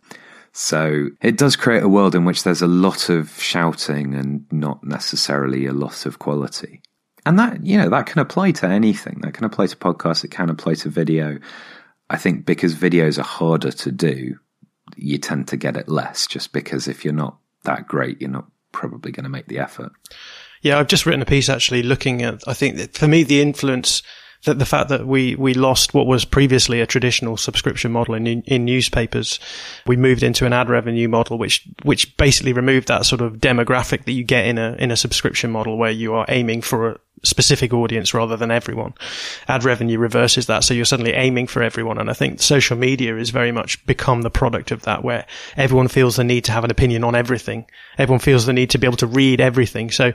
So it does create a world in which there's a lot of shouting and not necessarily a lot of quality and that you know that can apply to anything that can apply to podcasts it can apply to video i think because videos are harder to do you tend to get it less just because if you're not that great you're not probably going to make the effort yeah i've just written a piece actually looking at i think for me the influence that the fact that we, we lost what was previously a traditional subscription model in, in newspapers, we moved into an ad revenue model, which, which basically removed that sort of demographic that you get in a, in a subscription model where you are aiming for a, specific audience rather than everyone. Ad revenue reverses that. So you're suddenly aiming for everyone. And I think social media is very much become the product of that where everyone feels the need to have an opinion on everything. Everyone feels the need to be able to read everything. So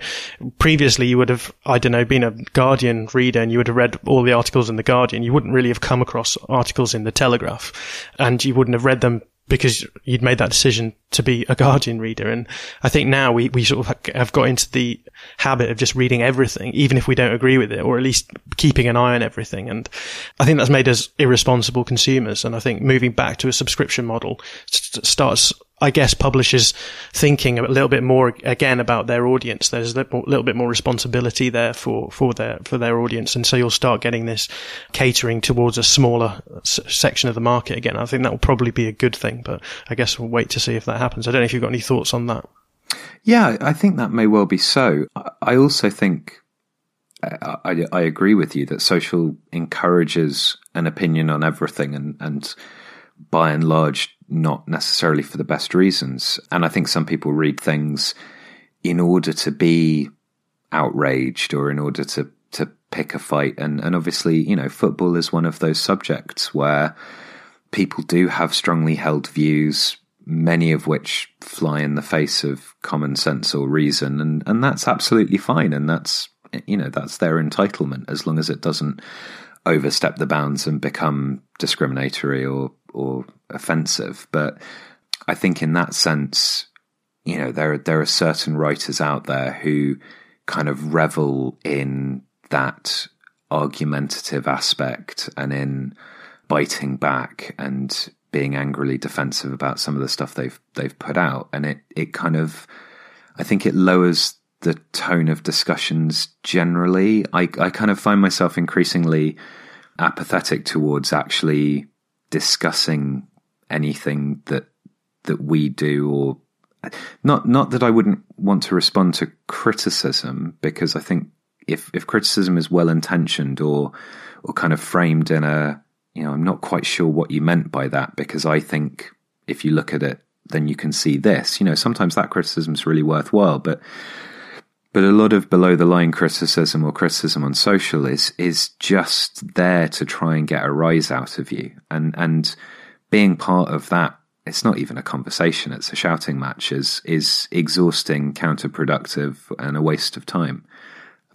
previously you would have, I don't know, been a Guardian reader and you would have read all the articles in the Guardian. You wouldn't really have come across articles in the Telegraph and you wouldn't have read them because you'd made that decision to be a Guardian reader. And I think now we, we sort of have got into the habit of just reading everything, even if we don't agree with it, or at least keeping an eye on everything. And I think that's made us irresponsible consumers. And I think moving back to a subscription model starts I guess publishers thinking a little bit more again about their audience. There's a little bit more responsibility there for, for their, for their audience. And so you'll start getting this catering towards a smaller s- section of the market again. I think that will probably be a good thing, but I guess we'll wait to see if that happens. I don't know if you've got any thoughts on that. Yeah, I think that may well be so. I also think uh, I, I, I agree with you that social encourages an opinion on everything and, and by and large not necessarily for the best reasons. And I think some people read things in order to be outraged or in order to, to pick a fight. And, and obviously, you know, football is one of those subjects where people do have strongly held views, many of which fly in the face of common sense or reason. And, and that's absolutely fine. And that's, you know, that's their entitlement as long as it doesn't overstep the bounds and become discriminatory or or offensive. But I think in that sense, you know, there are, there are certain writers out there who kind of revel in that argumentative aspect and in biting back and being angrily defensive about some of the stuff they've they've put out, and it it kind of, I think it lowers the tone of discussions generally. I I kind of find myself increasingly apathetic towards actually discussing anything that that we do or not not that I wouldn't want to respond to criticism because I think if if criticism is well intentioned or or kind of framed in a you know, I'm not quite sure what you meant by that because I think if you look at it, then you can see this. You know, sometimes that criticism is really worthwhile, but but a lot of below the line criticism or criticism on social is is just there to try and get a rise out of you, and and being part of that. It's not even a conversation; it's a shouting match. is is exhausting, counterproductive, and a waste of time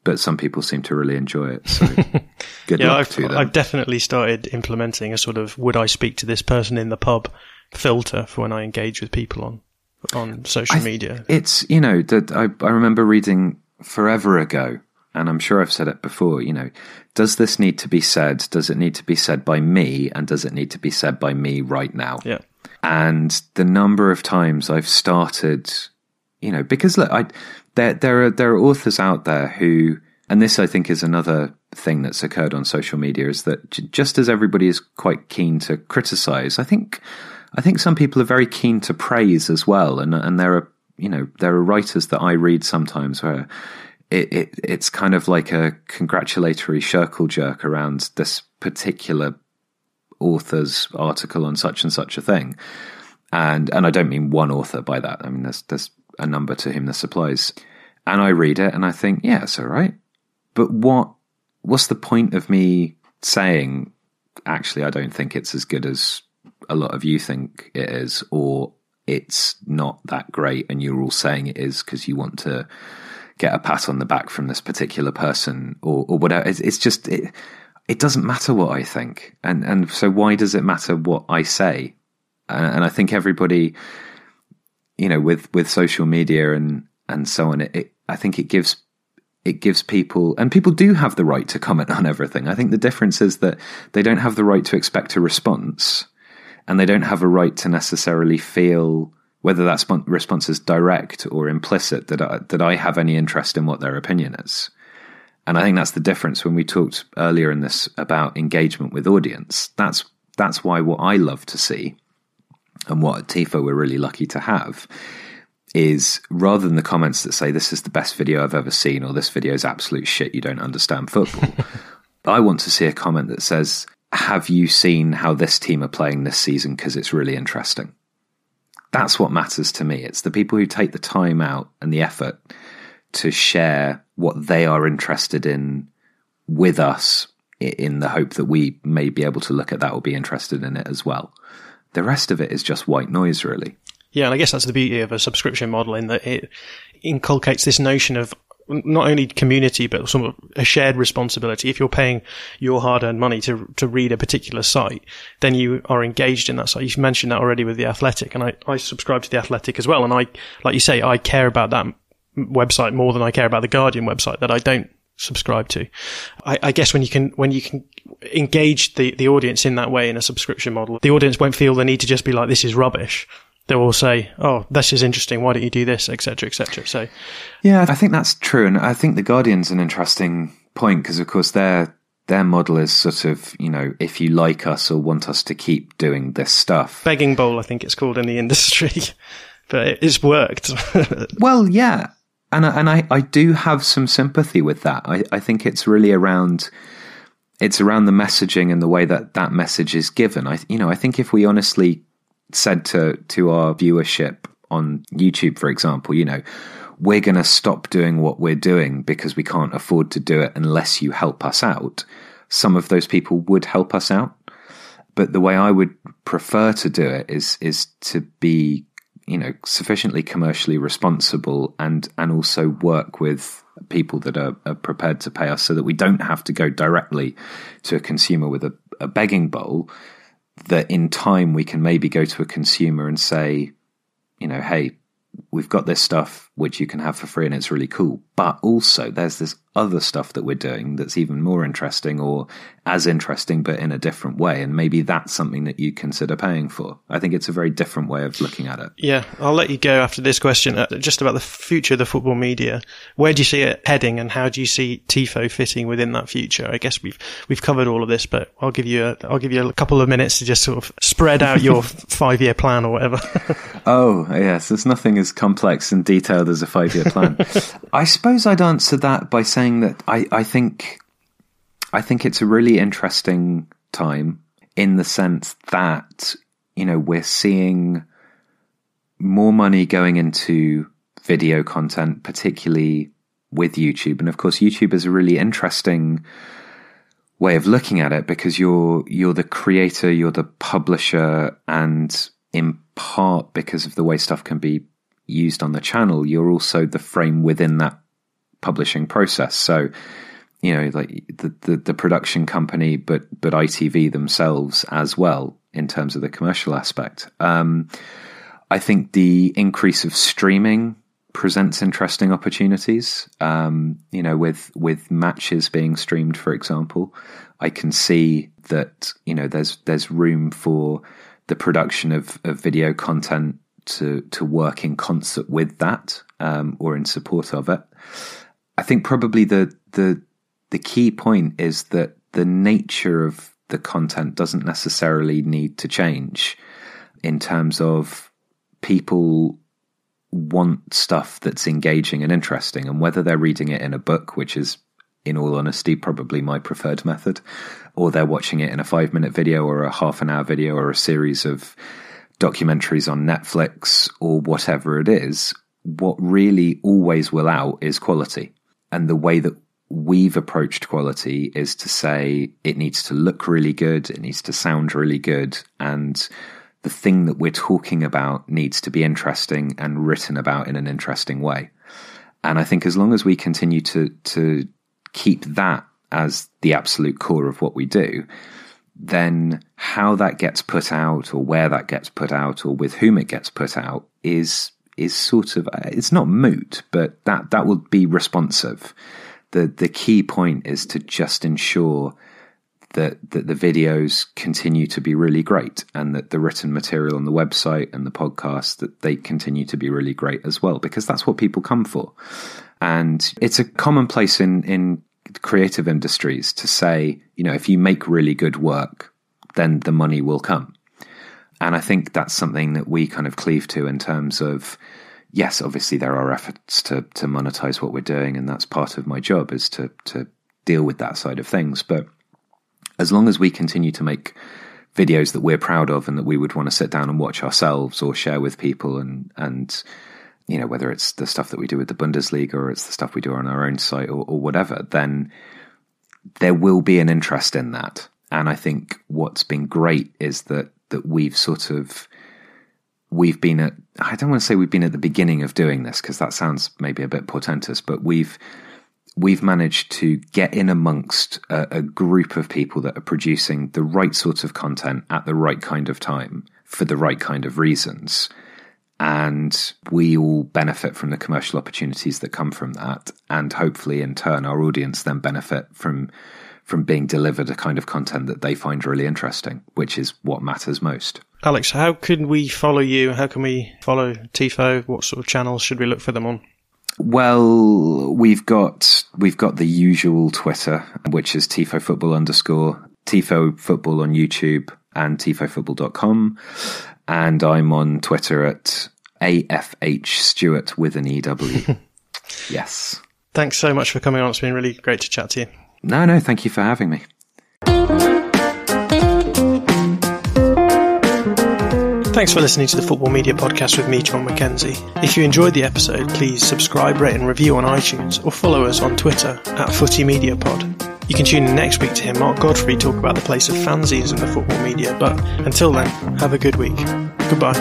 but some people seem to really enjoy it. So good yeah, luck I've, to them. I've definitely started implementing a sort of would I speak to this person in the pub filter for when I engage with people on on social th- media. It's you know that I I remember reading forever ago, and I'm sure I've said it before. You know, does this need to be said? Does it need to be said by me? And does it need to be said by me right now? Yeah. And the number of times I've started, you know, because look, I there there are there are authors out there who, and this I think is another thing that's occurred on social media is that j- just as everybody is quite keen to criticize, I think I think some people are very keen to praise as well, and and there are you know there are writers that I read sometimes where. It, it, it's kind of like a congratulatory circle jerk around this particular author's article on such and such a thing, and and I don't mean one author by that. I mean there's there's a number to whom this applies. And I read it and I think, yeah, it's all right. But what what's the point of me saying actually I don't think it's as good as a lot of you think it is, or it's not that great and you're all saying it is because you want to get a pat on the back from this particular person or, or whatever. It's, it's just it, it doesn't matter what I think, and and so why does it matter what I say? And, and I think everybody you know, with with social media and and so on, it, it, I think it gives it gives people and people do have the right to comment on everything. I think the difference is that they don't have the right to expect a response, and they don't have a right to necessarily feel whether that response is direct or implicit that I, that I have any interest in what their opinion is. And I think that's the difference when we talked earlier in this about engagement with audience. That's that's why what I love to see and what at TIFO we're really lucky to have is rather than the comments that say this is the best video I've ever seen or this video is absolute shit, you don't understand football. I want to see a comment that says, have you seen how this team are playing this season because it's really interesting? That's what matters to me. It's the people who take the time out and the effort to share what they are interested in with us in the hope that we may be able to look at that or be interested in it as well. The rest of it is just white noise, really. Yeah, and I guess that's the beauty of a subscription model in that it inculcates this notion of not only community but some a shared responsibility. If you're paying your hard-earned money to to read a particular site, then you are engaged in that site. You mentioned that already with the Athletic, and I I subscribe to the Athletic as well, and I like you say I care about that website more than I care about the Guardian website that I don't subscribe to. I, I, guess when you can when you can engage the, the audience in that way in a subscription model, the audience won't feel the need to just be like, "This is rubbish." They will say, "Oh, this is interesting. Why don't you do this?" etc., etc. So, yeah, I think that's true, and I think the Guardian's an interesting point because, of course, their their model is sort of you know if you like us or want us to keep doing this stuff, begging bowl, I think it's called in the industry. but it's worked. well, yeah, and I, and I, I do have some sympathy with that. I, I think it's really around it's around the messaging and the way that that message is given. I you know I think if we honestly said to to our viewership on YouTube, for example, you know, we're going to stop doing what we're doing because we can't afford to do it unless you help us out. Some of those people would help us out, but the way I would prefer to do it is is to be you know sufficiently commercially responsible and and also work with people that are, are, prepared to pay us so that we don't have to go directly to a consumer with a, a begging bowl that in time we can maybe go to a consumer and say, you know, hey, we've got this stuff which you can have for free and it's really cool. But also there's this other stuff that we're doing that's even more interesting or as interesting but in a different way. And maybe that's something that you consider paying for. I think it's a very different way of looking at it. Yeah, I'll let you go after this question uh, just about the future of the football media. Where do you see it heading and how do you see TIFO fitting within that future? I guess we've we've covered all of this, but I'll give you a, I'll give you a couple of minutes to just sort of spread out your 5-year plan or whatever. oh, yes, there's nothing as complex and detailed as a 5-year plan. I suppose I'd answer that by saying that I, I think I think it's a really interesting time in the sense that you know we're seeing more money going into video content, particularly with YouTube, and of course YouTube is a really interesting way of looking at it because you're you're the creator, you're the publisher, and in part because of the way stuff can be used on the channel, you're also the frame within that publishing process. So, you know, like the, the, the, production company, but but ITV themselves as well in terms of the commercial aspect. Um, I think the increase of streaming presents interesting opportunities. Um, you know, with with matches being streamed, for example, I can see that you know there's there's room for the production of, of video content to to work in concert with that um, or in support of it. I think probably the the the key point is that the nature of the content doesn't necessarily need to change in terms of people want stuff that's engaging and interesting and whether they're reading it in a book which is in all honesty probably my preferred method or they're watching it in a 5 minute video or a half an hour video or a series of documentaries on Netflix or whatever it is, what really always will out is quality. And the way that we've approached quality is to say it needs to look really good, it needs to sound really good, and the thing that we're talking about needs to be interesting and written about in an interesting way. And I think as long as we continue to to keep that as the absolute core of what we do, then how that gets put out or where that gets put out or with whom it gets put out is is sort of uh, it's not moot, but that that will be responsive. The the key point is to just ensure that that the videos continue to be really great and that the written material on the website and the podcast that they continue to be really great as well because that's what people come for. And it's a commonplace in in creative industries to say, you know, if you make really good work, then the money will come. And I think that's something that we kind of cleave to in terms of, yes, obviously there are efforts to to monetize what we're doing, and that's part of my job is to to deal with that side of things. But as long as we continue to make videos that we're proud of and that we would want to sit down and watch ourselves or share with people and and you know, whether it's the stuff that we do with the Bundesliga or it's the stuff we do on our own site or, or whatever, then there will be an interest in that. And I think what's been great is that that we've sort of we've been at I don't want to say we've been at the beginning of doing this because that sounds maybe a bit portentous, but we've we've managed to get in amongst a, a, group of people that are producing the right sort of content at the right kind of time for the right kind of reasons and we all benefit from the commercial opportunities that come from that. And hopefully in turn our audience then benefit from from being delivered a kind of content that they find really interesting which is what matters most. Alex how can we follow you? How can we follow tifo? What sort of channels should we look for them on? Well we've got we've got the usual twitter which is tifo football underscore tifo football on youtube and tifofootball.com and I'm on Twitter at AFH Stewart with an EW. yes. Thanks so much for coming on. It's been really great to chat to you. No, no, thank you for having me. Thanks for listening to the Football Media Podcast with me, Jon Mackenzie. If you enjoyed the episode, please subscribe, rate, and review on iTunes or follow us on Twitter at Footy Media Pod. You can tune in next week to hear Mark Godfrey talk about the place of fanzines in the football media. But until then, have a good week. Goodbye.